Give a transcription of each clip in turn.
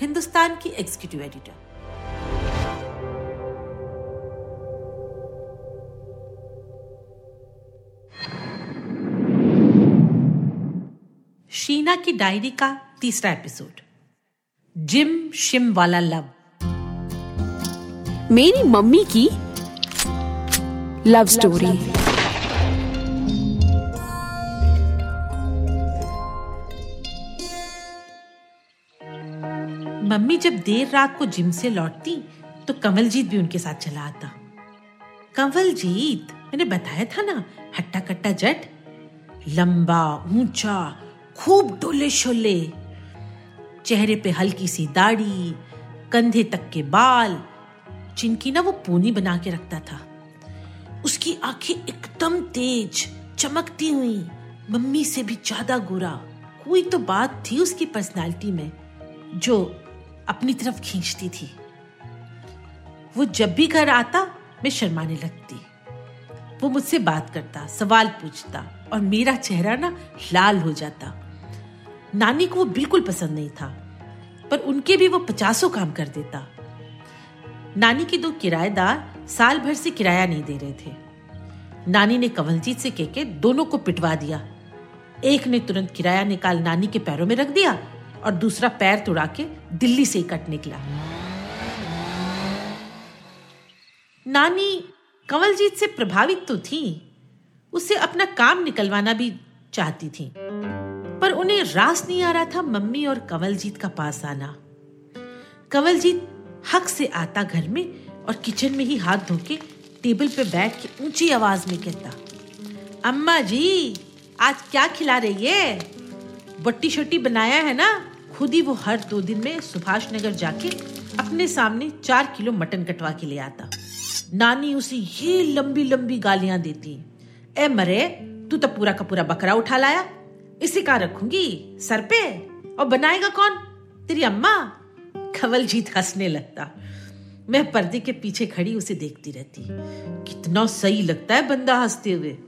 हिंदुस्तान की executive editor Sheena की diary का तीसरा एपिसोड जिम शिम वाला लव. मेरी मम्मी की लव स्टोरी मम्मी जब देर रात को जिम से लौटती तो कंवलजीत भी उनके साथ चला आता। कंवलजीत, मैंने बताया था ना हट्टा कट्टा जट? लंबा, ऊँचा, खूब डोले शोले चेहरे पे हल्की सी दाढ़ी, कंधे तक के बाल, जिनकी ना वो पोनी बना के रखता था। उसकी आँखें एकदम तेज, चमकती हुई। मम्मी से भी ज़्यादा गोरा। कोई तो बात थी उसकी पर्सनालिटी में, जो अपनी तरफ़ खींचती थी। वो जब भी घर आता, मैं शर्माने लगती। वो मुझसे बात करता, सवाल पूछता और मेरा चेहरा ना लाल हो जाता। नानी को वो बिल्कुल पसंद नहीं था, पर उनके भी वो पचासों काम कर देता। नानी के दो किराएदार साल भर से किराया नहीं दे रहे थे। नानी ने कंवलजीत से कह के दोनों को पिटवा दिया। एक ने तुरंत किराया निकाल नानी के पैरों में रख दिया और दूसरा पैर तुड़ा के दिल्ली से कट निकला। नानी कंवलजीत से प्रभावित तो थी। उसे अपना काम निकलवाना भी चाहती थी। पर उन्हें रास नहीं आ रहा था मम्मी और कंवलजीत का पास आना। कंवलजीत हक से आता घर में और किचन में ही हाथ धो के टेबल पे बैठ के ऊँची आवाज़ में कहता, अम्मा जी, आज क्या खिला रही है? बट्टी शोटी बनाया है ना? खुद ही वो हर दो दिन में सुभाष नगर जाके अपने सामने चार किलो मटन कटवा के ले आता। नानी उसे ये लंबी लंबी गालियाँ देती। ए मरे, तू तो पूरा का पूरा बकरा उठा लाया। इसे कहा रखूँगी? सर पे? और बनाएगा कौन? तेरी अम्मा? खवलजीत हंसने लगता। मैं पर्दे के पीछे खड़ी उसे देखती रहती। कितना सही लगता है बंदा हँसते हुए।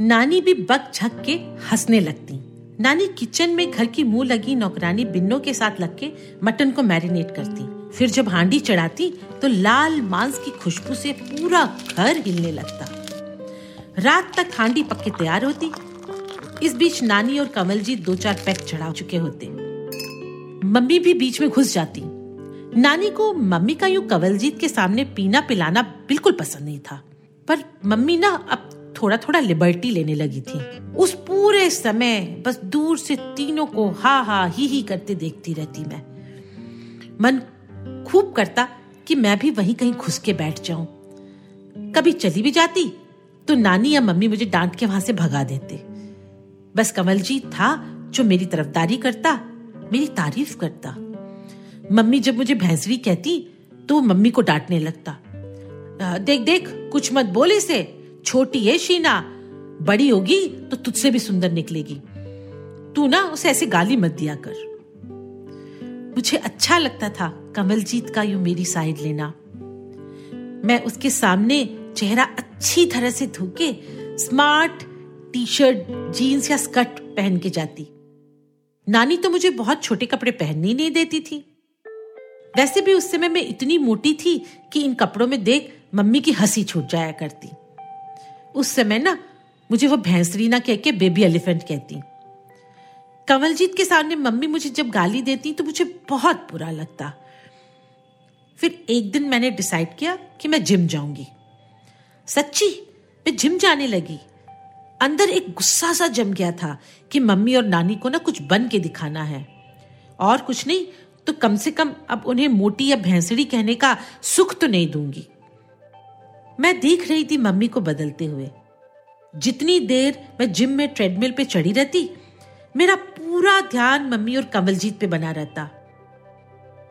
नानी भी बक झक के हंसने लगती। नानी किचन में घर की मुँह लगी नौकरानी बिन्नों के साथ लग के मटन को मैरिनेट करती। फिर जब हांडी चढ़ाती तो लाल मांस की खुशबू से पूरा घर हिलने लगता। रात तक हांडी पक्के तैयार होती। इस बीच नानी और कमलजीत दो चार पैक चढ़ा चुके होते। मम्मी भी बीच में घुस जाती। नानी को मम्मी का यूँ कवलजीत के सामने पीना पिलाना बिल्कुल पसंद नहीं था। पर मम्मी ना अब थोड़ा थोड़ा लिबर्टी लेने लगी थी। उस पूरे समय बस दूर से तीनों को हा हा ही ही करते देखती रहती मैं। मन खूब करता कि मैं भी वहीं कहीं घुस के बैठ जाऊँ। कभी चली भी जाती तो नानी या मम्मी मुझे डांट के वहाँ से भगा देते। बस कमल जी था जो मेरी तरफदारी करता, मेरी तारीफ़ करता। मम्मी जब मुझे भैंसवी कहती तो मम्मी को डांटने लगता। देख देख, कुछ मत बोले इसे। छोटी है शीना। बड़ी होगी तो तुझसे भी सुंदर निकलेगी। तू ना उसे ऐसे गाली मत दिया कर। मुझे अच्छा लगता था कमलजीत का यू मेरी साइड लेना। मैं उसके सामने चेहरा अच्छी तरह से धोके स्मार्ट टी शर्ट जीन्स या स्कर्ट पहन के जाती। नानी तो मुझे बहुत छोटे कपड़े पहनने ही नहीं देती थी। वैसे भी उस समय मैं इतनी मोटी थी कि इन कपड़ों में देख मम्मी की हँसी छूट जाया करती। उस समय ना, मुझे वो भैंसरी ना कह के बेबी एलिफेंट कहती। कंवलजीत के सामने मम्मी मुझे जब गाली देती तो मुझे बहुत बुरा लगता। फिर एक दिन मैंने डिसाइड किया कि मैं जिम जाऊँगी। सच्ची, मैं जिम जाने लगी। अंदर एक गुस्सा सा जम गया था कि मम्मी और नानी को ना कुछ बन के दिखाना है। और कुछ नहीं तो कम से कम अब उन्हें मोटी या भैंसड़ी कहने का सुख तो नहीं दूँगी। मैं देख रही थी मम्मी को बदलते हुए। जितनी देर मैं जिम में ट्रेडमिल पे चढ़ी रहती, मेरा पूरा ध्यान मम्मी और कमलजीत पे बना रहता।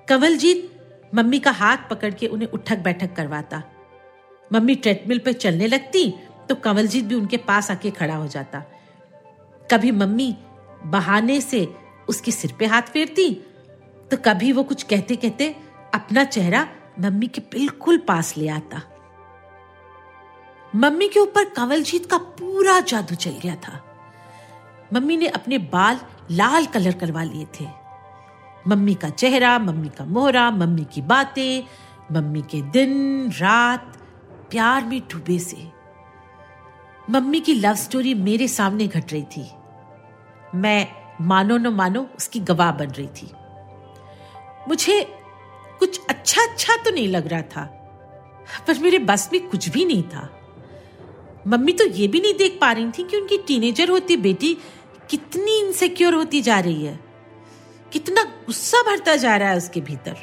कंवलजीत मम्मी का हाथ पकड़ के उन्हें उठक बैठक करवाता। मम्मी ट्रेडमिल पर चलने लगती तो कंवलजीत भी उनके पास आके खड़ा हो जाता। कभी मम्मी बहाने से उसके सिर पे हाथ फेरती तो कभी वो कुछ कहते कहते अपना चेहरा मम्मी के बिल्कुल पास ले आता। मम्मी के ऊपर कंवलजीत का पूरा जादू चल गया था। मम्मी ने अपने बाल लाल कलर करवा लिए थे। मम्मी का चेहरा, मम्मी का मोहरा, मम्मी की बातें, मम्मी के दिन, रात, प्यार में डूबे से। मम्मी की लव स्टोरी मेरे सामने घट रही थी। मैं मानो न मानो उसकी गवाह बन रही थी। मुझे कुछ अच्छा अच्छा तो नहीं लग रहा था, पर मेरे बस में कुछ भी नहीं था। मम्मी तो ये भी नहीं देख पा रही थी कि उनकी टीनेजर होती बेटी कितनी इनसिक्योर होती जा रही है। कितना गुस्सा भरता जा रहा है उसके भीतर।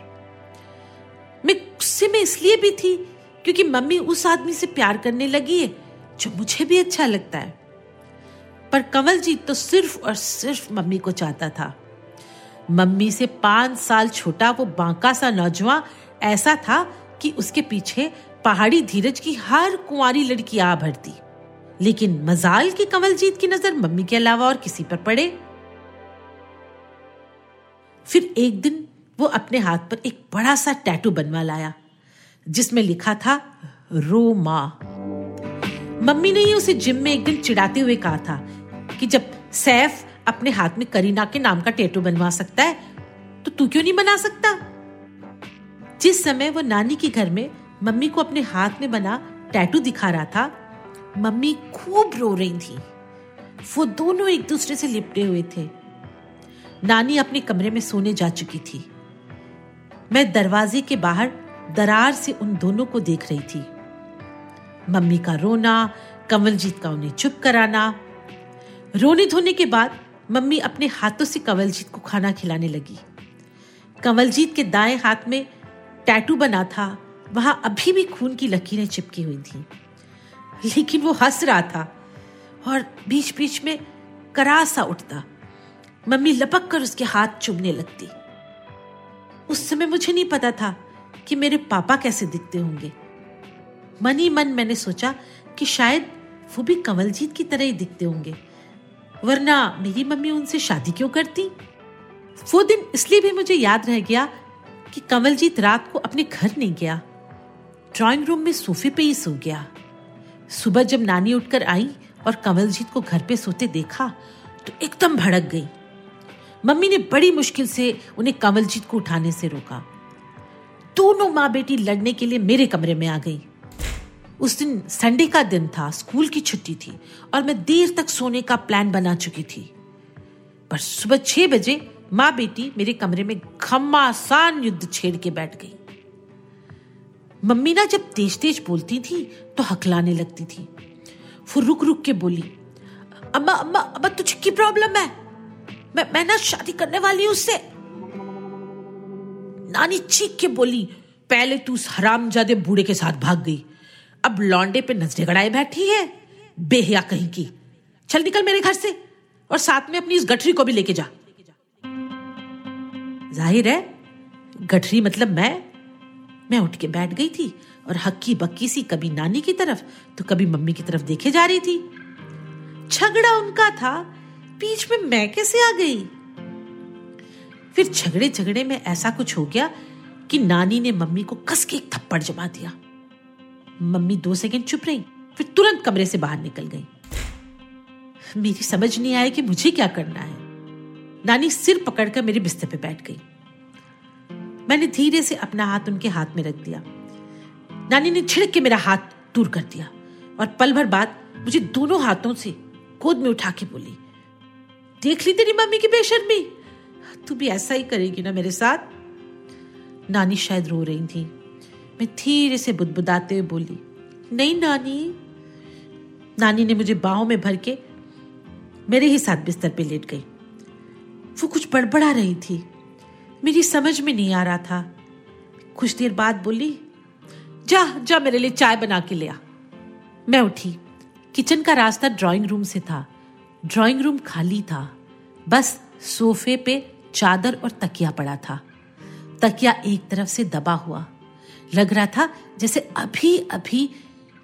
मैं गुस्से में इसलिए भी थी क्योंकि मम्मी उस आदमी से प्यार करने लगी है, जो मुझे भी अच्छा लगता है। पर कंवलजीत तो सिर्फ़ और सिर्फ़ मम्मी को चाहता था। मम्मी से पाँच साल छोटा वो बांका सा नौजवान ऐसा था कि उसके पीछे पहाड़ी धीरज की हर कुंवारी लड़की आ भरती। लेकिन मजाल की कंवलजीत की नज़र मम्मी के अलावा और किसी पर पड़े। फिर एक दिन वो अपने हाथ पर एक बड़ा सा टैटू बनवा लाया, जिसमें लिखा था, रो माँ। मम्मी ने ही उसे जिम में एक दिन चिढ़ाते हुए कहा था कि जब सैफ अपने हाथ में करीना के नाम का टैटू बनवा सकता है तो तू क्यों नहीं बना सकता? जिस समय वो नानी के घर में मम्मी को अपने हाथ में बना टैटू दिखा रहा था। मम्मी खूब रो रही थी। वो दोनों एक दूसरे से लिपटे हुए थे। नानी अपने कमरे में सोने जा चुकी थी। मैं दरवाजे के बाहर दरार से उन दोनों को देख रही थी। मम्मी का रोना, कंवलजीत का उन्हें चुप कराना। रोने धोने के बाद मम्मी अपने हाथों से कंवलजीत को खाना खिलाने लगी। कंवलजीत के दाएँ हाथ में टैटू बना था। वहाँ अभी भी खून की लकीरें चिपकी हुई थी। लेकिन वो हंस रहा था और बीच बीच में करा सा उठता। मम्मी लपक कर उसके हाथ चुभने लगती। उस समय मुझे नहीं पता था कि मेरे पापा कैसे दिखते होंगे। मन ही मन मैंने सोचा कि शायद वो भी कंवलजीत की तरह ही दिखते होंगे। वरना मेरी मम्मी उनसे शादी क्यों करती? वो दिन इसलिए भी मुझे याद रह गया कि कंवलजीत रात को अपने घर नहीं गया। ड्राइंग रूम में सोफे पे ही सो गया। सुबह जब नानी उठकर आई और कंवलजीत को घर पे सोते देखा तो एकदम भड़क गई। मम्मी ने बड़ी मुश्किल से उन्हें कंवलजीत को उठाने से रोका। दोनों माँ बेटी लड़ने के लिए मेरे कमरे में आ गई। उस दिन संडे का दिन था, स्कूल की छुट्टी थी और मैं देर तक सोने का प्लान बना चुकी थी। पर सुबह छह बजे माँ बेटी मेरे कमरे में घमासान युद्ध छेड़ के बैठ गई। मम्मी ना जब तेज तेज बोलती थी तो हकलाने लगती थी। वो रुक रुक के बोली, अम्मा अम्मा अम्मा, तुझे की प्रॉब्लम है? मैं मैं ना शादी करने वाली हूँ उससे। नानी चीख के बोली, पहले तू उस हरामजादे बूढ़े के साथ भाग गई। अब लौंडे पे नजरे गड़ाए बैठी है, बेहिया कहीं की। चल निकल मेरे घर से और साथ में अपनी इस गठरी को भी लेके जा। ज़ाहिर है, गठरी मतलब मैं मैं उठ के बैठ गई थी और हक्की बक्की सी कभी नानी की तरफ़ तो कभी मम्मी की तरफ़ देखे जा रही थी। झगड़ा उनका था, बीच में मैं कैसे आ गई? फिर झगड़े झगड़े में ऐसा कुछ हो गया कि नानी ने मम्मी को कस के एक थप्पड़ जमा दिया। मम्मी दो सेकंड चुप रही, फिर तुरंत कमरे से बाहर निकल गई। मेरी समझ नहीं आया कि मुझे क्या करना है। नानी सिर पकड़कर मेरे बिस्तर पे बैठ गई। मैंने धीरे से अपना हाथ उनके हाथ में रख दिया। नानी ने छिड़क के मेरा हाथ दूर कर दिया और पल भर बाद मुझे दोनों हाथों से गोद में उठा के बोली, देख ली तेरी मम्मी की बेशर्मी। तू भी ऐसा ही करेगी ना मेरे साथ? नानी शायद रो रही थी। मैं धीरे से बुदबुदाते हुए बोली, नहीं नानी। नानी ने मुझे बाहों में भर के मेरे ही साथ बिस्तर पे लेट गई। वो कुछ बड़बड़ा रही थी। मेरी समझ में नहीं आ रहा था। कुछ देर बाद बोली, जा जा मेरे लिए चाय बना के ले आ। मैं उठी। किचन का रास्ता ड्राइंग रूम से था। ड्राइंग रूम खाली था। बस सोफे पे चादर और तकिया पड़ा था। तकिया एक तरफ़ से दबा हुआ। लग रहा था जैसे अभी अभी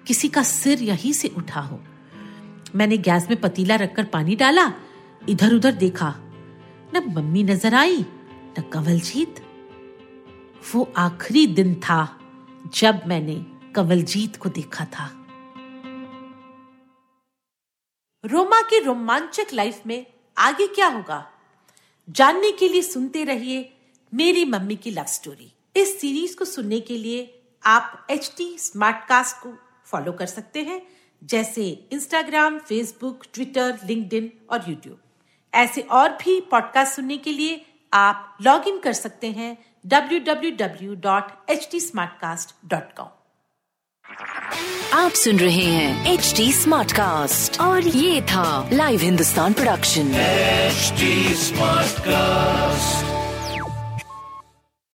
किसी का सिर यहीं से उठा हो। मैंने गैस में पतीला रखकर पानी डाला इधर उधर देखा। न मम्मी नज़र आई न कंवलजीत? वो आखिरी दिन था जब मैंने कंवलजीत को देखा था। रोमा की रोमांचक लाइफ में आगे क्या होगा? जानने के लिए सुनते रहिए मेरी मम्मी की लव स्टोरी इस सीरीज़ को सुनने के लिए आप एच टी स्मार्ट कास्ट को फॉलो कर सकते हैं, जैसे इंस्टाग्राम फेसबुक ट्विटर लिंक्डइन और यूट्यूब ऐसे और भी पॉडकास्ट सुनने के लिए आप लॉग इन कर सकते हैं www.htsmartcast.com आप सुन रहे हैं एच डी स्मार्ट कास्ट और ये था live Hindustan production smart Smartcast.